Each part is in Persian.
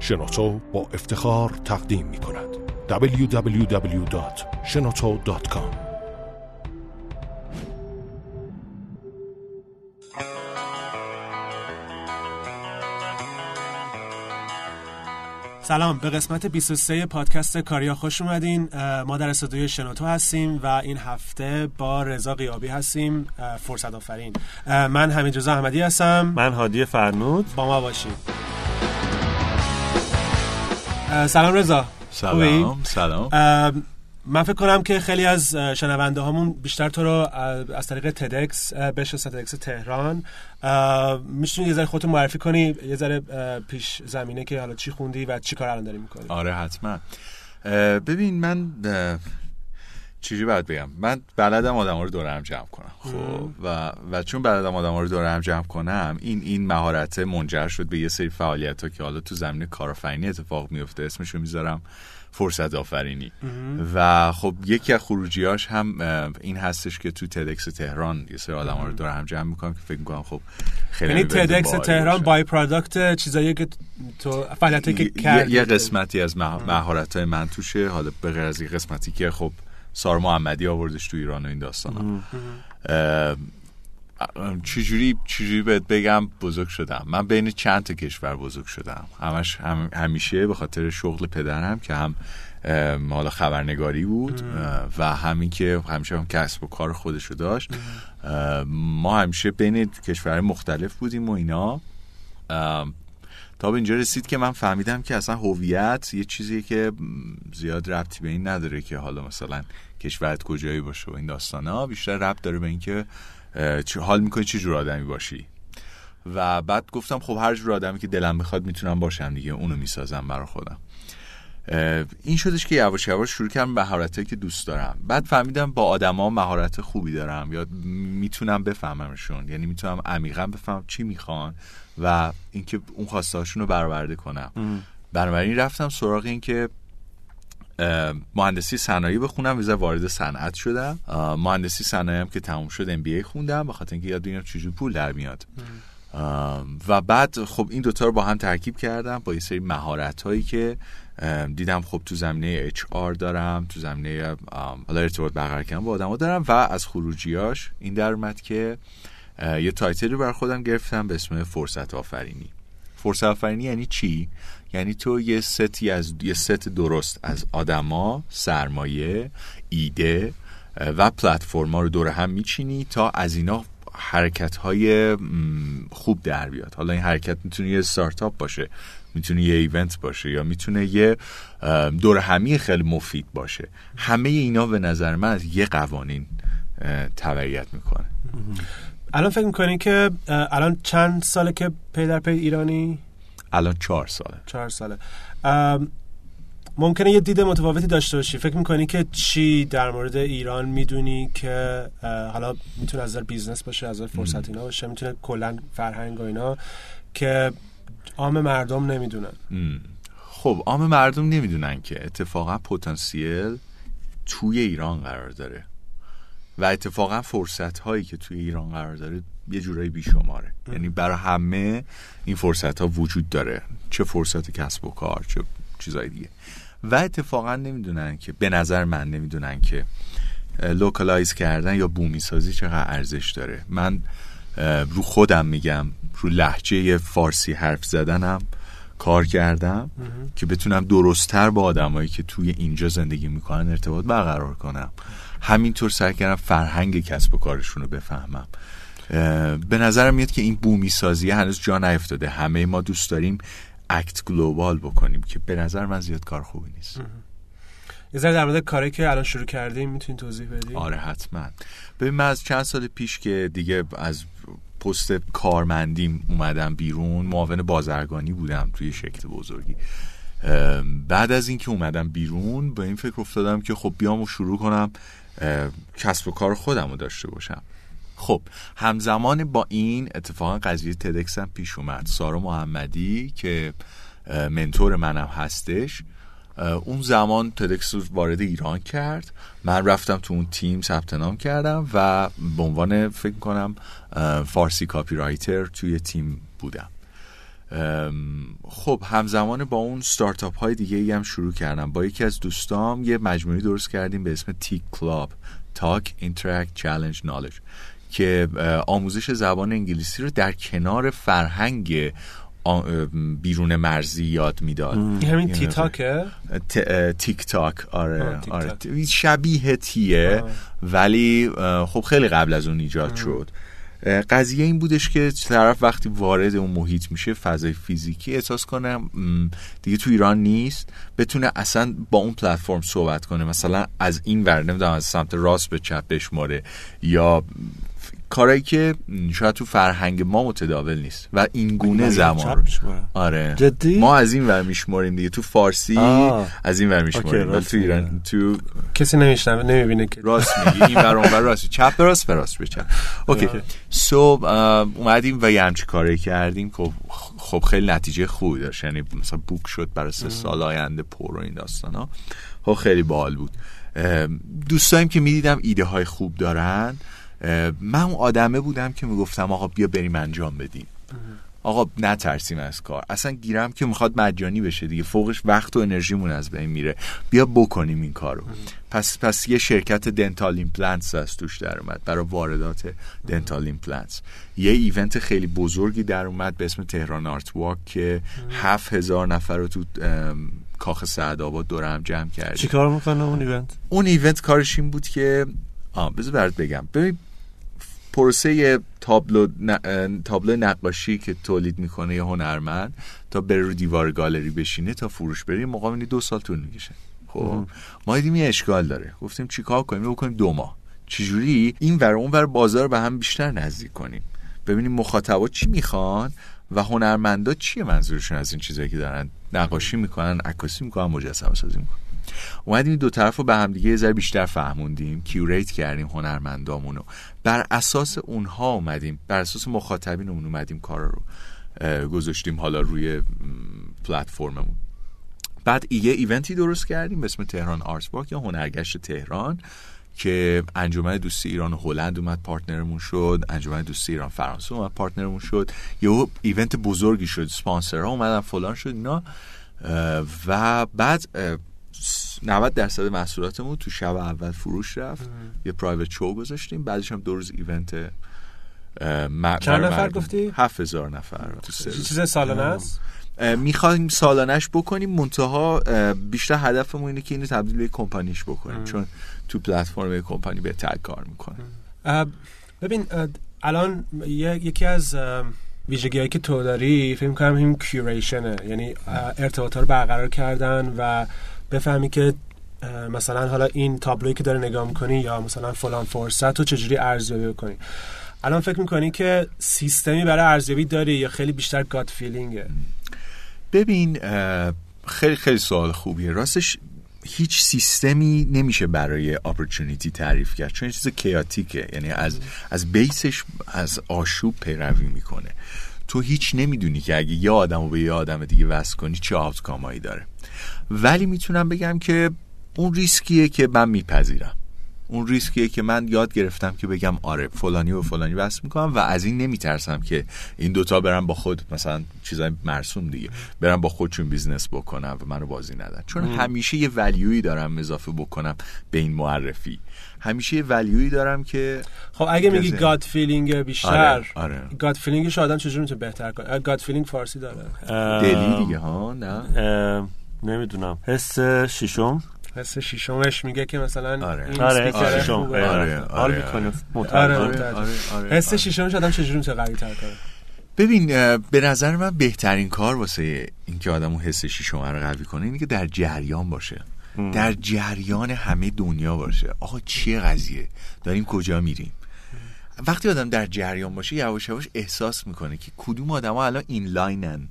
شنوتو با افتخار تقدیم می کند www.shenoto.com سلام به قسمت 23 پادکست کاریا خوش اومدین. ما در استودیوی شنوتو هستیم و این هفته با رضا قیابی هستیم. فرصت آفرین. من حمید رضا احمدی هستم. من هادی فرنود. با ما باشید سلام رضا. سلام سلام. من فکر کنم که خیلی از شنونده هامون بیشتر تو رو از طریق تدکس بشناسن تدکس تهران. میشونی یه ذره خودتو معرفی کنی؟ یه ذره پیش زمینه که حالا چی خوندی و چی کار الان داری می‌کنی؟ آره حتما. ببین من چیزی باید بگم. من بلدم آدم رو دورم جمع کنم. خب. و و چون بلدم آدم رو دورم جمع کنم این این مهارت منجر شد به یه سری فعالیت ها که حالا تو زمین کارآفرینی اتفاق میفته اسمشو می‌ذارم فرصت آفرینی. و خب یکی از خروجیاش هم این هستش که تو تدکس تهران یه سری آدم رو دور هم جمع می‌کنم که فکر می‌کنم خب خیلی یعنی تدکس تهران by-product چیزایی که تو فعالیتی که یه قسمتی از مهارت های من توشه. حالا به غیر از قسمتی که خب سار محمدی آوردش تو ایران و این داستانا. چجوری چجوری بهت بگم بزرگ شدم. من بین چند تا کشور بزرگ شدم. همش هم همیشه به خاطر شغل پدرم که هم حالا خبرنگاری بود و همین که همیشه هم کسب و کار خودشو داشت. ما همیشه بین کشورهای مختلف بودیم و اینا. تا به اینجا رسید که من فهمیدم که اصلا هویت یه چیزیه که زیاد ربطی به این نداره که حالا مثلا کشورت کجایی باشه و این داستانا. بیشتر ربط داره به اینکه چه حال می‌کنی چه جور آدمی باشی. و بعد گفتم خب هر جور آدمی که دلم بخواد می‌تونم باشم دیگه اونو می‌سازم برای خودم. این شدش که یواش یواش شروع کردم مهارتایی که دوست دارم. بعد فهمیدم با آدما مهارت خوبی دارم. یا می‌تونم بفهممشون. یعنی می‌تونم عمیقا بفهمم چی می‌خوان. و اینکه اون خواستهاشون رو برآورده کنم. بنابراین رفتم سراغ این که مهندسی صنایع بخونم ویزا وارد صنعت شدم. مهندسی صنایع هم که تموم شد ام بی ای خوندم بخاطر اینکه یاد بگیرم چجوری پول در میاد. و بعد خب این دوتا رو با هم ترکیب کردم با یه سری مهارت هایی که دیدم خب تو زمینه HR دارم تو زمینه حالا ارتباط برقرار کردن با آدما دارم و از خروجیاش این در اومد که یه title رو بر خودم گرفتم به اسم فرصت آفرینی. فرصت آفرینی یعنی چی؟ یعنی تو یه ستی از یه ست درست از آدما سرمایه ایده و پلتفرما رو دور هم میچینی تا از اینا حرکت های خوب در بیاد. حالا این حرکت می‌تونه یه استارتاپ باشه می‌تونه یه event باشه یا می‌تونه یه دور همی خیلی مفید باشه. همه اینا به نظر من از یه قوانین تبعیت می‌کنه. الان فکر می‌کنی که الان چند ساله که پی در پی ایرانی؟ الان چهار ساله. چهار ساله. ممکنه یه دید متفاوتی داشته باشی. فکر می‌کنی که چی در مورد ایران می‌دونی که حالا می‌تونه از business باشه از فرصت اینا باشه می‌تونه کلا فرهنگ و اینا که عام مردم نمی‌دونن. خب عام مردم نمی‌دونن که اتفاقا پتانسیل توی ایران قرار داره. و اتفاقا فرصت هایی که توی ایران قرار داره یه جورایی بیشماره. یعنی برای همه این فرصت ها وجود داره. چه فرصت کسب و کار چه چیزای دیگه. و اتفاقا نمی‌دونن که به نظر من نمی‌دونن که localize کردن یا بومی سازی چقدر ارزش داره. من رو خودم میگم رو لحجه فارسی حرف زدنم کار کردم که بتونم درستتر با آدمایی که توی اینجا زندگی می‌کنن ارتباط برقرار کنم. همینطور سعی کردم فرهنگ کسب و کارشون رو بفهمم. به نظرم میاد که این بومی سازی هنوز جا نیفتاده. همه ما دوست داریم اکت گلوبال بکنیم که به نظر من زیاد کار خوبی نیست. یه ذره در مورد کاری که الان شروع کردیم می‌تونی توضیح بدی؟ آره حتما. ببین من از چند سال پیش که دیگه از پست کارمندیم اومدم بیرون. معاون بازرگانی بودم توی شرکت بزرگی. بعد از اینکه اومدم بیرون به این فکر افتادم که خب بیام و شروع کنم کسب و کار خودم رو داشته باشم. خب همزمان با این اتفاقا قضیه تدکس هم پیش اومد. سارا محمدی که منتور منم هستش اون زمان تدکس رو وارد ایران کرد. من رفتم تو اون تیم ثبت نام کردم و به عنوان فکر کنم فارسی copywriter توی تیم بودم. خب همزمان با اون استارتاپ های دیگه هم شروع کردم. با یکی از دوستام یه مجموعی درست کردیم به اسم تیک کلاب talk interact challenge knowledge که آموزش زبان انگلیسی رو در کنار فرهنگ بیرون مرزی یاد می‌داد. همین تی تاکه؟ تیک تاک. آره, آره. شبیه تیه ولی خب خیلی قبل از اون ایجاد شد. قضیه این بودش که طرف وقتی وارد اون محیط میشه فضای فیزیکی احساس کنه دیگه تو ایران نیست بتونه اصلا با اون پلتفرم صحبت کنه. مثلا از این ور نمی‌دونم از سمت راست به چپ بشماره یا کارایی که شاید تو فرهنگ ما متداول نیست و این گونه زمان آره. جدی؟ ما از این ور میشماریم دیگه. تو فارسی آه. از این ور میشماریم. ولی تو ایران تو کسی نمیشنوه نمی‌بینه که راست میگی. این ور اون ور راست. چپ راست به راست به چپ. اوکی. سو اومدیم و یه همچی کاری کردیم. خب خب خیلی نتیجه خوبی داشت. یعنی مثلا بوک شد برای سه سال آینده پر و این داستان ها خب خیلی باحال بود. دوستایم که می‌دیدم ایده های خوب دارن. من اون آدمه بودم که می‌گفتم آقا بیا بریم انجام بدیم. آقا نترسیم از کار. اصلا گیرم که می‌خواد مجانی بشه دیگه. فوقش وقت و انرژیمون از بین میره. بیا بکنیم این کارو. پس پس یه شرکت dental implants از توش در اومد برای واردات dental implants. یه event خیلی بزرگی در اومد به اسم تهران آرت واک که هفت هزار نفر رو تو کاخ سعد آباد دور هم جمع کرد چی کار می‌کنه اون ایونت؟ اون ایونت کارش این بود که آه بذار برات بگم. ببین پروسه تابلو, تابلو نقاشی که تولید می‌کنه یه هنرمند تا بره رو دیوار گالری بشینه تا فروش بره مقام دو سال طول می‌کشه. خب ما دیدیم یه اشکال داره. گفتیم چیکار کنیم؟ بکنیم دو ماه. چجوری؟ این ور اون ور بازار به هم بیشتر نزدیک کنیم. ببینیم مخاطبا چی می‌خوان و هنرمندا چیه منظورشون از این چیزایی که دارن نقاشی می‌کنن عکاسی می‌کنن مجسمه سازی می‌کنن. اومدیم دو طرف رو به هم دیگه یه ذره بیشتر فهموندیم curate کردیم هنرمندامونو. بر اساس اونها اومدیم بر اساس مخاطبینمون اومدیم کارا رو گذاشتیم حالا روی پلتفرممون. بعد یه event ی درست کردیم به اسم تهران آرت یا هنرگشت تهران که انجمن دوستی ایران و هلند اومد partner مون شد. انجمن دوستی ایران فرانسه اومد partner مون شد. یه ایونت بزرگی شد سپانسرها اومدن فلان شد اینا. و بعد 90 درصد محصولاتمون تو شب اول فروش رفت. یه پرایوت شو گذاشتیم. بعدش هم دو روز ایونت چند نفر گفتی؟ هفت هزار نفر. تو چیز سالانه است؟ می‌خوایم سالانش بکنیم. منتها بیشتر هدفمون اینه که اینو تبدیل به کمپانیش بکنیم. چون تو پلتفرم کمپانی بهتر کار می‌کنه. ببین الان یکی از ویژگی هایی که تو داری فکر کنم این کیوریشنه یعنی ارتباط رو برقرار کردن و بفهمی که مثلا حالا این تابلویی که داره نگاه می‌کنی یا مثلا فلان فرصت رو چجوری ارزیابی کنی الان فکر می‌کنی که سیستمی برای ارزیابی داری یا خیلی بیشتر گاد فیلینگه؟ ببین خیلی خیلی سوال خوبیه. راستش هیچ سیستمی نمیشه برای اپورتونیتی تعریف کرد چون چیز کیاتیکه یعنی از از base ش از آشوب پیروی می‌کنه. تو هیچ نمی‌دونی که اگه یه آدم رو به یه آدم دیگه وصل کنی چه outcome ایی داره. ولی می‌تونم بگم که اون ریسکیه که من میپذیرم. اون ریسکیه که من یاد گرفتم که بگم آره فلانی و فلانی وصل می‌کنم و از این نمیترسم که این دوتا برم با خود مثلا چیزای مرسوم دیگه برم با خودشون business بکنم و منو بازی ندن. چون همیشه یه value ی دارم اضافه بکنم به این معرفی. همیشه یه value ی دارم که خب اگه میگی gut feeling بیشتر آره. gut feeling ش آدم چجوری می‌تونه بهتر کنه؟ gut feeling فارسی داره. دلی دیگه ها نه. نمی‌دونم حس ششم حس ششمش میگه که مثلا آره. این آره آره. ششم آره. آره. آره. آره. آره. حس ششمش آدم چجوری می‌تونه قوی تر کنه ببین به نظر من بهترین کار واسه اینکه آدم اون حس شیشم رو قوی کنه اینه که در جریان باشه در جریان همه دنیا باشه آقا چیه قضیه داریم کجا میریم وقتی آدم در جریان باشه یواش یواش احساس می‌کنه که کدوم آدما الان این line ن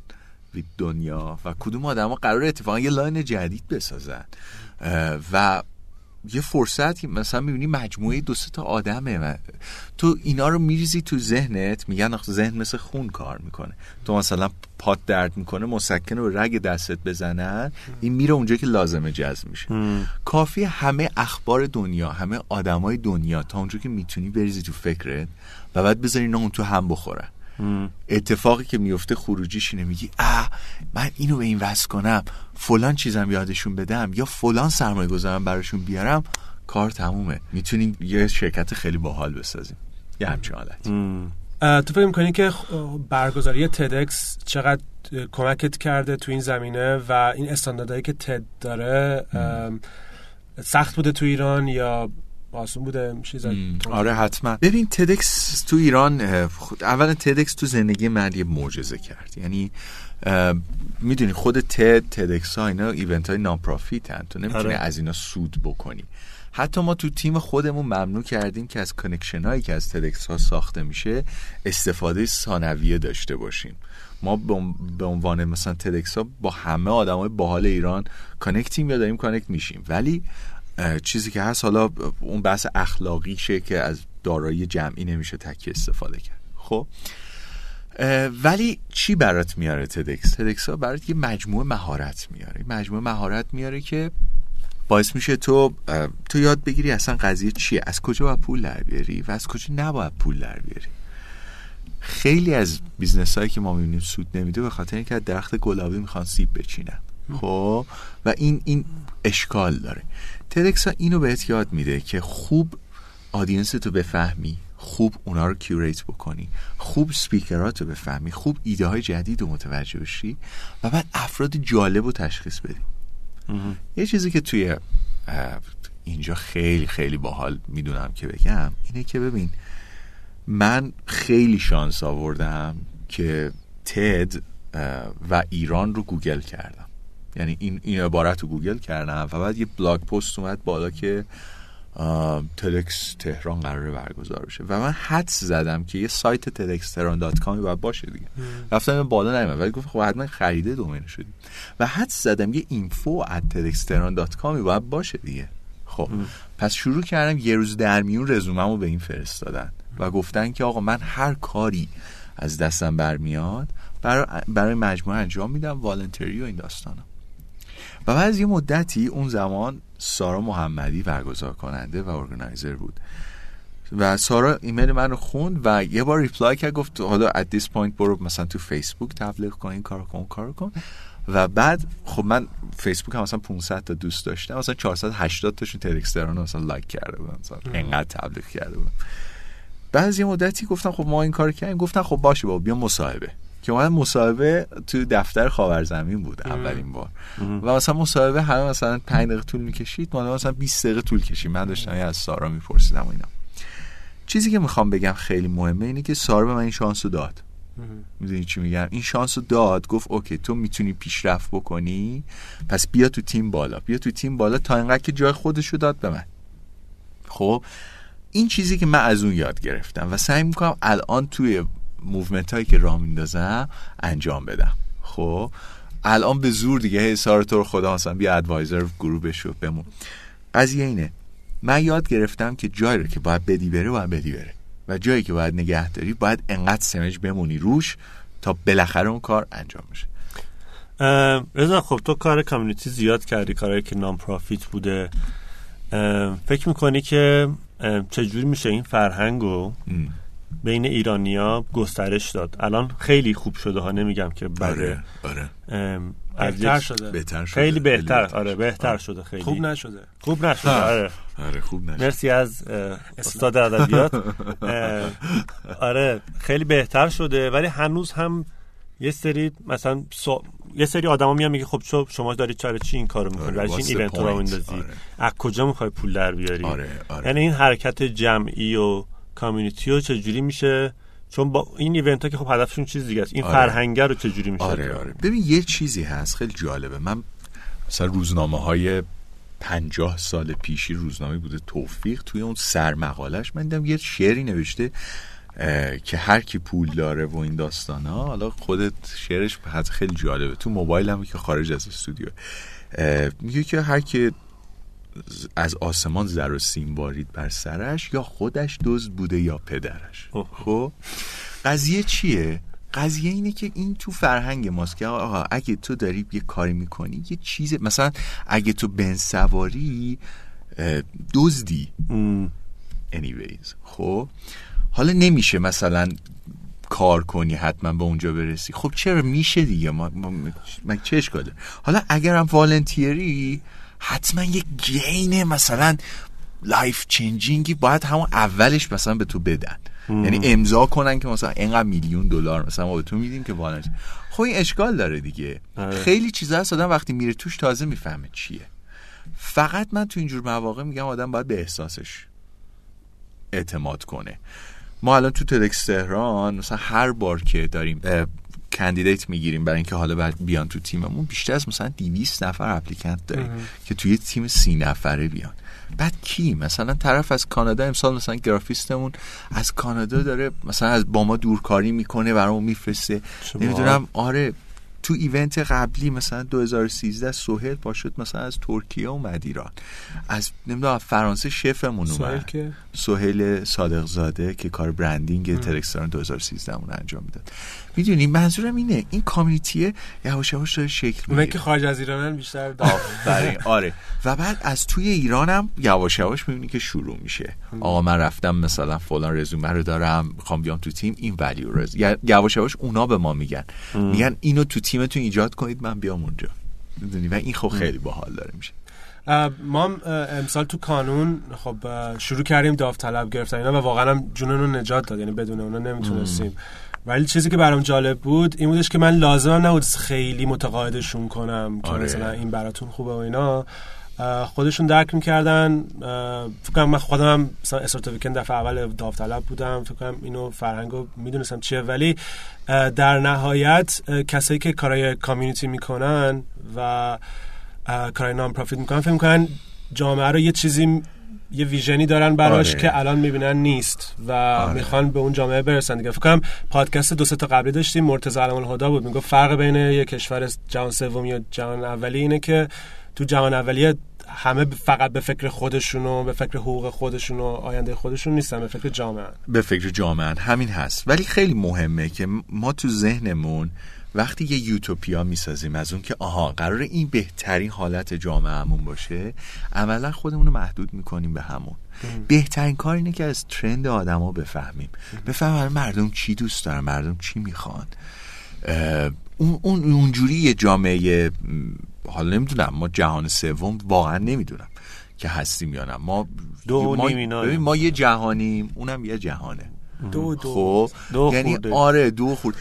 دنیا و کدوم آدما قرار اتفاقا یه line جدید بسازن. و یه فرصت مثلا می‌بینی مجموعه دو تا آدمه و تو اینا رو میریزی تو ذهنت میگن ذهن مثل خون کار می‌کنه. تو مثلا پات درد می‌کنه مسکن رو رگ دستت بزنن این میره اونجا که لازمه جذب میشه. کافی همه اخبار دنیا همه آدمای دنیا تا اونجا که می‌تونی بریزی تو فکرت و بعد بذاری اون تو هم بخورن. اتفاقی که میفته خروجیش اینه میگی اه من اینو به این وصل کنم فلان چیزم یادشون بدم یا فلان سرمایه گذارم براشون بیارم کار تمومه. می‌تونیم یه شرکت خیلی باحال بسازیم. یه همچین حالت اه، تو فکر می‌کنی که برگزاری تدکس چقدر کمکت کرده تو این زمینه و این استانداردهایی که تد داره سخت بوده تو ایران یا آسون بوده م، آره حتما. ببین تدکس تو ایران اولا تدکس تو زندگی من یه معجزه کرد. یعنی می‌دونی خود تد تدکس ها اینا ایونت های نانپرافیت هن تو نمی‌تونی آره. از اینا سود بکنی. حتی ما تو تیم خودمون ممنوع کردیم که از کنکشن هایی که از تدکس ها ساخته میشه استفاده ثانویه داشته باشیم. ما به عنوان- مثلا TEDx ها با همه آدم های باحال ایران connect یم یا داریم connect میشیم. ولی چیزی که هست حالا اون بحث اخلاقیشه که از دارایی جمعی نمیشه تکی استفاده کرد. خب؟ ولی چی برات میاره TEDx؟ TEDx ها برات یه مجموعه مهارت میاره. مجموعه مهارت میاره که باعث میشه تو تو یاد بگیری اصلا قضیه چیه؟ از کجا باید پول در بیاری و از کجا نباید پول در بیاری؟ خیلی از business هایی که ما می‌بینیم سود نمیده به خاطر اینکه درخت گلابی می‌خوان سیب بچینن. خب؟ و این این اشکال داره. TEDx ها اینو بهت یاد میده که خوب audience تو بفهمی خوب اونا رو curate بکنی خوب سپیکرات رو بفهمی خوب ایده های جدید رو متوجه بشی و بعد افراد جالب رو تشخیص بدی. یه چیزی که توی اینجا خیلی خیلی باحال می‌دونم که بگم اینه که ببین من خیلی شانس آوردم که TED و ایران رو گوگل کردم. یعنی این این عبارت رو گوگل کردم و بعد یه blog post اومد بالا که آه، TEDx تهران قراره برگزار بشه. و من حدس زدم که یه سایت TEDx تهران dot com ی باید باشه دیگه. رفتم بالا نیومد. ولی گفت خب حتما خریده domain شو. و حدس زدم یه info at TEDx تهران dot com ی باید باشه دیگه. خب. پس شروع کردم یه روز در میون رزوممو به این فرستادن و گفتن که آقا من هر کاری از دستم برمیاد برای برای مجموعه انجام میدم voluntary و این داستانا. و بعد از یه مدتی اون زمان سارا محمدی برگزار کننده و organizer بود. و سارا ایمیل من رو خوند و یه بار reply کرد گفت حالا at this point برو مثلا تو فیسبوک تبلیغ کن این کارو کن کارو کن. و بعد خب من فیسبوک هم مثلا 500 تا دوست داشتم مثلا 480 تاشون تلکستران مثلا لایک کرده بودن مثلا انقدر تبلیغ کرده بودن بعد از یه مدتی گفتم خب ما این کار کردیم گفتن خب باشه بابا بیا مصاحبه. که اومد مصاحبه تو دفتر خاورزمین بود اولین بار. و مثلا مصاحبه همه مثلا 5 دقیقه طول می‌کشید ما مثلا 20 دقیقه طول کشید. من داشتم از سارا میپرسیدم و اینا. چیزی که می‌خوام بگم خیلی مهمه اینه که سارا به من این شانس رو داد. می‌دونی چی میگم؟ این شانس رو داد گفت okay تو می‌تونی پیشرفت بکنی پس بیا تو تیم بالا. بیا تو تیم بالا تا اینقدر که جای خودش رو داد به من. خب این چیزی که من از اون یاد گرفتم و سعی می‌کنم الان توی movement هایی که راه میندازم انجام بدم. خب؟ الان به زور دیگه هی سارا تو رو خدا مثلا بیا advisor گروه بشو بمون. قضیه اینه. من یاد گرفتم که جایی رو که باید بدی بره باید بدی بره. و جایی که باید نگه داری باید انقدر سمج بمونی روش تا بالاخره اون کار انجام بشه. رضا خب تو کار کامیونیتی زیاد کردی کارهایی که نام پرافیت بوده فکر می‌کنی که چجوری میشه این فرهنگ رو ام. بین ایرانیا گسترش داد. الان خیلی خوب شده ها نمیگم که بده. آره آره. بهتر شده. بهتر شده. خیلی بهتر. بهتر آره شده. بهتر شده خیلی. خوب نشده. خوب نشده. آره. آره خوب نشد مرسی از استاد ادبیات. آره خیلی بهتر شده. ولی هنوز هم یه سری مثلا سو... یه سری آدما میان میگه خب چو شما دارید چرا چی این کارو می‌کنید؟ آره، برای این ایونت رو؟ میندازی؟ آره. از کجا می‌خوای پول در بیاری؟ آره آره. یعنی این حرکت جمعی و کامیونیتی رو چجوری میشه؟ چون با این ایونت ها که خب هدفشون چیز دیگه است. این آره. فرهنگه رو چجوری میشه؟ آره آره. ببین یه چیزی هست خیلی جالبه. من مثلا روزنامه های پنجاه سال پیشی روزنامه بوده توفیق توی اون سرمقالش من دیدم یه شعری نوشته که هر کی پول داره و این داستان ها حالا خودت شعرش حتی خیلی جالبه. تو موبایل هم که خارج از استودیو. میگه که هر کی از آسمان زر و سیم بارید بر سرش یا خودش دزد بوده یا پدرش. خب؟ قضیه چیه؟ قضیه اینه که این تو فرهنگ ماست که آقا اگه تو داری یه کاری می‌کنی یه چیز مثلا اگه تو بن سواری دزدی. anyways خب؟ حالا نمیشه مثلا کار کنی حتما به اونجا برسی. خب چرا میشه دیگه؟ ما, ما من چه اشکاله حالا اگرم والنتیری حتما یه گین مثلا لایف چنجینگی باید همون اولش مثلا به تو بدن. یعنی امضا کنن که مثلا اینقدر میلیون دلار مثلا ما به تو میدیم که والنتیر خب این اشکال داره دیگه. آره. خیلی چیزا هست آدم وقتی میره توش تازه می‌فهمه چیه. فقط من تو اینجور مواقع میگم آدم باید به احساسش اعتماد کنه. ما الان تو تدکس تهران مثلا هر بار که داریم کندیدیت می‌گیریم برای اینکه حالا بعد بیان تو تیممون بیشتر از مثلا 200 نفر اپلیکنت داریم که توی تیم سی نفره بیان. بعد کی؟ مثلا طرف از کانادا امسال مثلا گرافیستمون از کانادا داره مثلا از با ما دورکاری می‌کنه برامون میفرسته. نمی‌دونم آره. تو ایونت قبلی مثلا 2013 سهیل پاشد مثلا از ترکیه اومد ایران از نمی‌دونم فرانسه شفمون اومد. که؟ سهیل صادق زاده که کار برندینگ ترکستان 2013 اون انجام می‌داد. می‌دونی منظورم اینه این کامیونیتی یواش یواش داره شکل اونایی می‌گیره که خارج از ایرانن بیشتر. آفرین. آره. و بعد از توی ایرانم یواش یواش می‌بینی که شروع میشه. آقا من رفتم مثلا فلان رزومه رو دارم می‌خوام بیام تو تیم این ولیو یواش یواش اونا به ما میگن. میگن اینو تو تیمتون ایجاد کنید من بیام اونجا. می‌دونی؟ و این خب خیلی باحال داره میشه. ما امسال تو کانون خب شروع کردیم داوطلب گرفتن اینا و واقعا هم جونمون رو نجات داد یعنی بدون اونا نمی‌تونستیم. ولی چیزی که برام جالب بود این بودش که من لازم نبود خیلی متقاعدشون کنم که آره. مثلا این براتون خوبه و اینا. خودشون درک می‌کردن. فکر کنم من خودم مثلا استارت ویکند دفعه اول داوطلب بودم. فکر کنم اینو فرهنگو می‌دونستم چیه. ولی در نهایت کسایی که کارهای کامیونیتی می‌کنن و کارهای نام پروفیت می‌کنن فکر می‌کنن جامعه رو یه چیزی یه ویژنی دارن براش آره. که الان می‌بینن نیست و آره. می‌خوان به اون جامعه برسن دیگه. فکر کنم پادکست دو سه تا قبلی داشتیم مرتضی علم الهدا بود. می‌گفت فرق بین یه کشور جهان سومی و جهان اولی اینه که تو جهان اولیه همه فقط به فکر خودشون و به فکر حقوق خودشون و آینده خودشون نیستن به فکر جامعه به فکر جامعه همین هست. ولی خیلی مهمه که ما تو ذهنمون وقتی یه یوتوپیا می‌سازیم از اون که آها قرار این بهترین حالت جامعهمون باشه عملا خودمون رو محدود می‌کنیم به همون. بهترین کار اینه که از ترند آدما بفهمیم. بفهمیم مردم چی دوست دارن مردم چی می‌خوان. اون اون اونجوری یه جامعه حالا نمی‌دونم ما جهان سوم واقعا نمی‌دونم که هستیم یا نه. ما دو ما. ببین، ما یه جهانیم اونم یه جهانه. دو دو. خب؟ دو یعنی خورده. آره دو خورد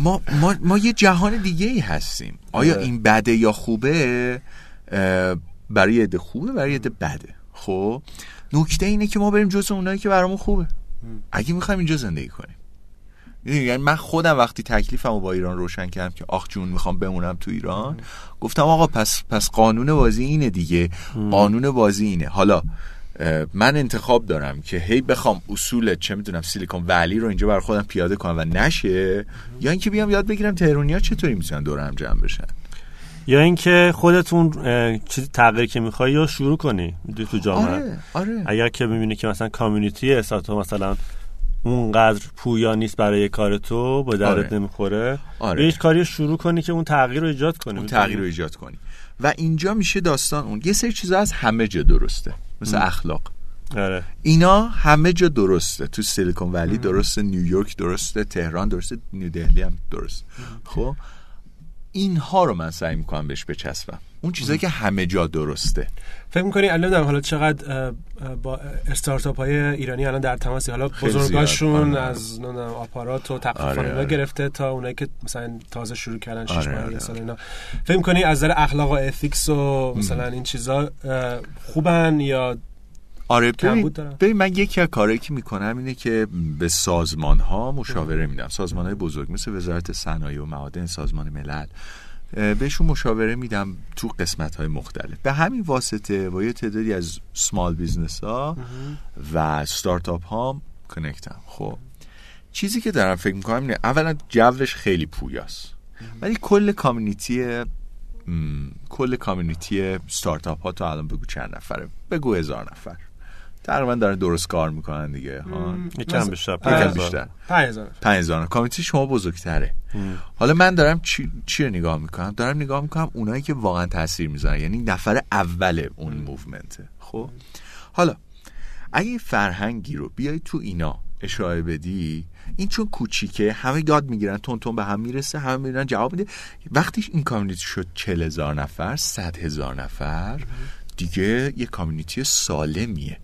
ما, ما, ما یه جهان دیگه ای هستیم. آیا آره. این بده یا خوبه؟ برای یه عده خوبه برای یه عده بده. خب؟ نکته اینه که ما بریم جز اونایی که برامون خوبه. اگه می‌خوایم اینجا زندگی کنیم. یعنی من خودم وقتی تکلیفم رو با ایران روشن کردم که آخ جون می‌خوام بمونم تو ایران گفتم آقا پس پس قانون بازی اینه دیگه. قانون بازی اینه. حالا من انتخاب دارم که هی بخوام اصول چه می‌دونم سیلیکون ولی رو اینجا برای خودم پیاده کنم و نشه یا اینکه بیام یاد بگیرم تهرونیا چطوری می‌تونن دور هم جمع بشن. یا اینکه خودتون چیزی تغییر که می‌خوای یا شروع کنی تو جامعه. آره آره. اگر که ببینی که مثلا کامیونیتی استارتاپ مثلا اونقدر پویا نیست برای کار تو با دردت آره. نمی‌خوره. آره. هیچ کاری رو شروع کنی که اون تغییر رو ایجاد کنی. اون تغییر رو ایجاد کنی. و اینجا میشه داستان اون. یه سری چیزا از همه جا درسته. مثل اخلاق. آره. اینا همه جا درسته. تو سیلیکون ولی درسته. نیویورک درسته. تهران درسته. نیو دهلی هم درست خب؟ اینها رو من سعی می‌کنم بهش بچسبم اون چیزایی که همه جا درسته فکر می‌کنی الان حالا چقدر با استارتاپ های ایرانی الان در تماسی حالا بزرگاشون. آره. از آپارات و تقریبا آره، آره. گرفته تا اونایی که مثلا تازه شروع کردن شش آره، ماه آره، یه سال اینا فکر می‌کنی از نظر اخلاق و اتیکس و مثلا این چیزا خوبن یا آره ببین, من یکی از کارهایی که می‌کنم اینه که به سازمان ها مشاوره میدم. سازمان های بزرگ مثل وزارت صنایع و معادن سازمان ملل بهشون مشاوره میدم تو قسمت های مختلف. به همین واسطه با یه تعدادی از small business ها و استارتاپ ها connect م خب چیزی که دارم فکر می‌کنم اینه اولا جوش خیلی پویاست. ولی کل community کل community استارتاپ ها تا الان بگو چند نفره؟ بگو هزار نفر. تقریبا دارن درست کار می‌کنن دیگه ها. یکم بیشتر آره. یکم پنج بیشتر. 5000 5000 community شما بزرگتره. حالا من دارم چی, چی رو نگاه می‌کنم؟ دارم نگاه می‌کنم اونایی که واقعا تاثیر می‌ذارن یعنی نفر اول اون موومنته. خب. حالا اگه فرهنگی رو بیای تو اینا اشاره بدی این چون کوچیکه همه یاد می‌گیرن تون تون به هم می‌رسه همه میرن جواب میده. وقتی این کامیونیتی شد چل هزار نفر صد هزار نفر دیگه یه کامیونیتی سالمیه.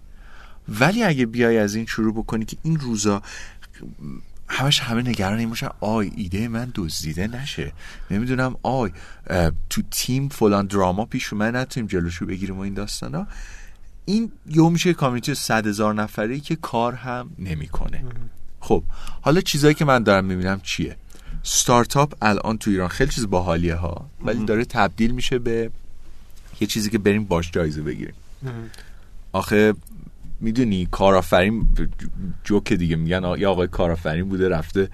ولی اگه بیای از این شروع بکنی که این روزا همش همه نگران این باشن آی ایده من دزدیده نشه. نمی‌دونم آی تو تیم فلان دراما پیش اومد نتونیم جلوشو بگیریم و این داستانا. این یه میشه کامیونیتی صد هزار نفری که کار هم نمی‌کنه. خب حالا چیزایی که من دارم می‌بینم چیه؟ ستارتاپ الان تو ایران خیلی چیز باحالیه ها ولی داره تبدیل میشه به یه چیزی که بریم باش جایزه بگیریم. آخه می‌دونی کارآفرین جوک دیگه میگن یا آقای کارآفرین بوده رفته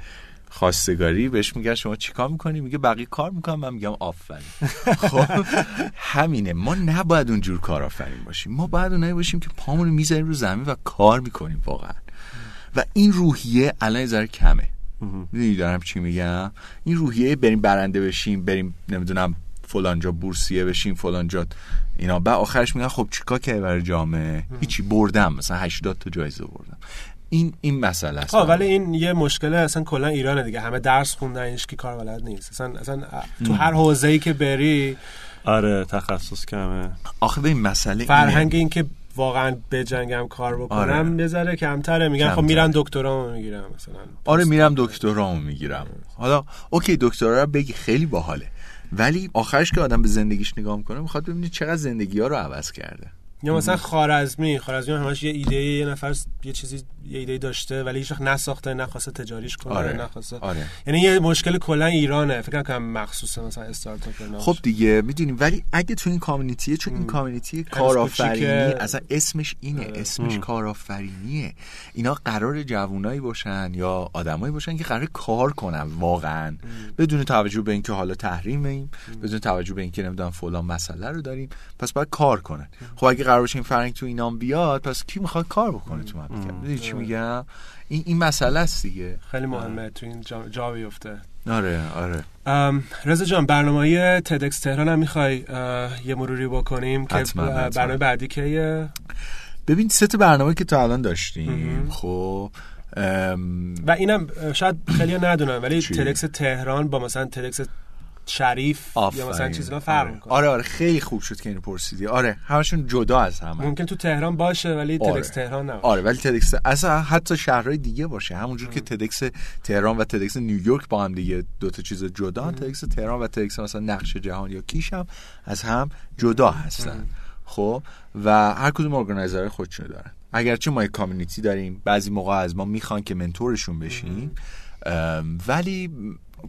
خواستگاری بهش میگن شما چیکار می‌کنی؟ میگه بقیه کار می‌کنم من میگم آفرین. خب همینه. ما نباید اونجور کارآفرین باشیم. ما باید اونایی باشیم که پامون رو می‌ذاریم رو زمین و کار می‌کنیم واقعا. و این روحیه الان ذره کمه. می‌دونی دارم چی میگم؟ این روحیه بریم برنده بشیم بریم نمی‌دونم فلانجا بورسیه بشیم فلانجا. اینا. بعد آخرش میگن خب چیکار که برای جامعه؟ هیچی بردم مثلا 80 تا جایزه بردم. این این مسئله است. خب ولی این یه مشکل اصلا کلا ایرانه دیگه. همه درس خوندن اینش کی کار بلد نیست. اصلا اصلا تو هر حوزه‌ای که بری آره تخصص کمه. آخه این مسئله فرهنگ این که واقعا به جنگم کار بکنم آره. یه ذره کمتره. میگن کمتر. خب میرن دکترامو می‌گیرم مثلا. آره میرم دکترامو می‌گیرم. حالا اوکی دکترا رو بگی خیلی باحاله. ولی آخرش که آدم به زندگیش نگاه می‌کنه می‌خواد ببینه چقدر زندگی ها رو عوض کرده. یا مثلا خارزمی خارزمی همش یه ایده یه نفر یه چیزی یه ایده داشته ولی هیچ نساخته نخواسته تجاریش کنه آره. نخواسته. آره. یعنی یه مشکل کلا ایرانه. فکر کنم مخصوص مثلا استارتاپ خب دیگه می‌دونیم ولی اگه تو این کامیونیتیه چون این کامیونیتی کارآفرینی اصلا اسمش اینه آره. اسمش کارآفرینیه. اینا قرار جوونایی باشن یا آدمایی باشن که قرار کار کنن واقعا. بدون توجه به اینکه حالا تحریم ایم بدون توجه به اینکه نمی‌دونم فلان مسئله رو داریم پس باید کار کنن. خب اگه قرار باشه این فرهنگ تو اینام بیاد پس کی می‌خواد کار بکنه تو مملکت چی میگم؟ این این مسئله است دیگه. خیلی مهمه تو این جا, جا بیفته. آره آره. رضا جان برنامه تدکس تهران هم می‌خوای یه مروری بکنیم که برنامه بعدی که ببین سه برنامه که تا الان داشتیم. خب و اینم شاید خیلی ندونم ولی تدکس تهران با مثلا تدکس شریف یا مثلا چیزا فرق آره. آره آره. خیلی خوب شد که اینو پرسیدی. آره همشون جدا از هم ممکن تو تهران باشه ولی آره. تدکس تهران نباشه. آره ولی تدکس اصلا حتی شهرهای دیگه باشه. همونجور که تدکس تهران و تدکس نیویورک با هم دیگه دو تا چیز جدا تدکس تهران و تدکس مثلا نقش جهان یا کیش هم از هم جدا هستن. خب؟ و هر کدوم ارگانایزر خودشونو دارن. اگرچه ما یک کامیونیتی داریم بعضی موقع از ما می‌خوان که منتورشون بشیم. ولی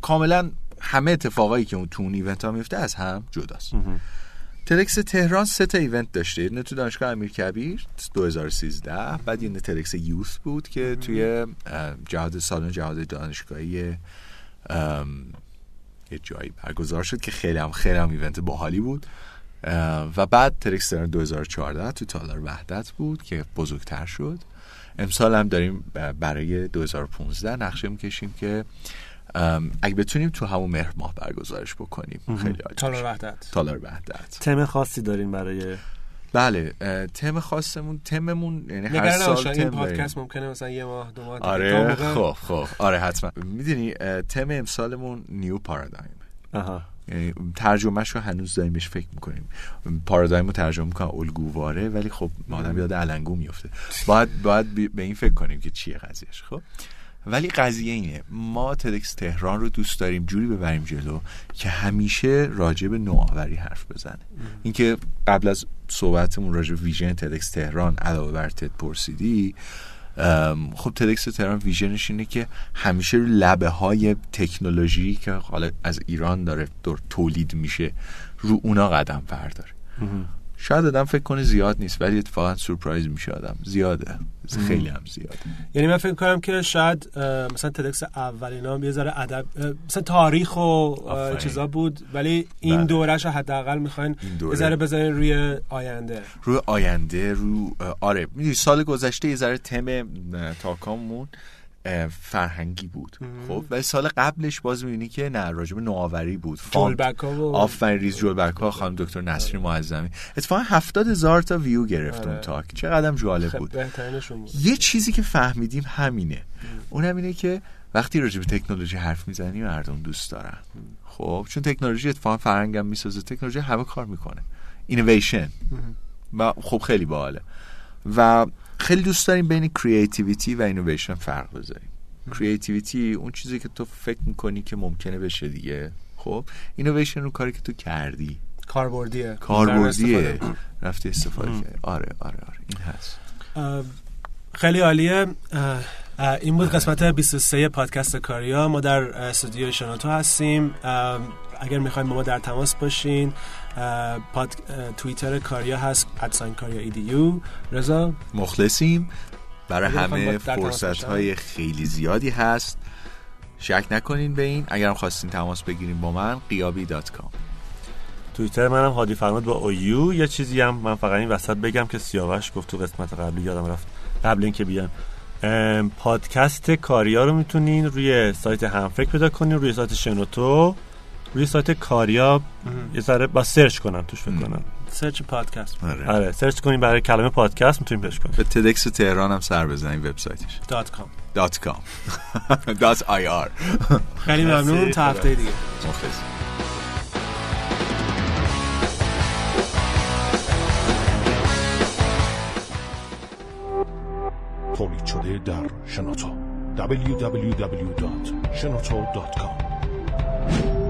کاملا همه اتفاقایی که اون تو اون ایونت ها میفته از هم جداست. تدکس تهران سه تا ایونت داشته. یه تو دانشگاه امیر کبیر 2013 بعد یه تدکس یوث بود که توی جهاد سالن جهاد دانشگاهی یه جایی برگزار شد که خیلی هم خیلی هم ایونت باحالی بود. و بعد تدکس تهران 2014 تو تالار وحدت بود که بزرگتر شد. امسال هم داریم برای 2015 نقشه می‌کشیم که اگه بتونیم تو همون مهر ماه برگزارش بکنیم. خیلی عالی تالار وحدت. تالار وحدت. تم خاصی داریم برای بله تم خاصمون تممون یعنی هر سال این پادکست ممکنه مثلا یه ماه دو ماه آره خب خب. آره حتما. می‌دونی تم امسالمون نیو پارادایم. آها. یعنی ترجمهش رو هنوز داریم بهش فکر می‌کنیم. پارادایم رو ترجمه می‌کنم الگوواره ولی خب آدم یاد علنگو میفته باید باید به این فکر کنیم که چیه قضیهش خب؟ ولی قضیه اینه. ما تدکس تهران رو دوست داریم جوری ببریم جلو که همیشه راجع به نوآوری حرف بزنه. اینکه قبل از صحبتمون راجع به ویژن تدکس تهران علاوه بر تد پرسیدی خب تدکس تهران ویژنش اینه که همیشه رو لبه های تکنولوژی که حالا از ایران داره دور تولید میشه رو اونا قدم برداره. شاید آدم فکر کنه زیاد نیست ولی اتفاقا سورپرایز میشه آدم. زیاده. خیلی هم زیاده. یعنی من فکر کنم که شاید مثلا تدکس اولینا یه ذره ادب مثلا تاریخ و چیزا بود ولی این بله. دورش حداقل می‌خواین یه ذره بزنین روی آینده. روی آینده رو آره. می‌دونی سال گذشته یه ذره تم تاکامون. فرهنگی بود. خب و سال قبلش باز می‌بینی که نه راجب نوآوری بود. جلبک ها و آفرین ریز جلبک ها خانم دکتر نصری معظمی. اتفاقا هفتاد هزار تا ویو گرفت اون آره. talk چقدر جالب خب بود. یه چیزی که فهمیدیم همینه. اونم اینه که وقتی راجع به تکنولوژی حرف می‌زنی مردم دوست دارن. خب چون تکنولوژی اتفاقا فرهنگم می‌سازه تکنولوژی همه کار می‌کنه. اینویشن و خب خیلی باحاله. و خیلی دوست داریم بین creativity و innovation فرق بذاریم. creativity اون چیزی که تو فکر می‌کنی که ممکنه بشه دیگه. خب اینویشن اون کاری که تو کردی. کاربردیه. کاربردیه. رفتی استفاده کردی. آره آره آره. این هست. خیلی عالیه. این بود قسمت 23 پادکست کاریا. ما در استودیو شنوتو هستیم. اگر می‌خوایم با ما در تماس باشین پاد... توییتر کاریا هست ادساین کاریا ایدیو رضا؟ مخلصیم. برای همه فرصت های خیلی زیادی هست. شک نکنین به این. اگرم خواستین تماس بگیریم با من قیابی دات کام. توییتر منم هادی فرماد با اویو یه چیزی هم من فقط این وسط بگم که سیاوش گفت تو قسمت قبلی یادم رفت. قبل اینکه بیان پادکست کاریا رو می‌تونین روی سایت همفکر پیدا کنین روی سایت شنوتو. روی سایت کاریا یه ذره با search کنم توش فکر کنم search پادکست. آره. آره search کنین برای کلمه پادکست می‌تونین پیدا کنین به TEDx تهران هم سر بزنین وبسایتش. dot com. dot com. dot ir. خیلی ممنون. تا هفته دیگه. مخلصیم تولید شده در شنوتو. www.shenoto.com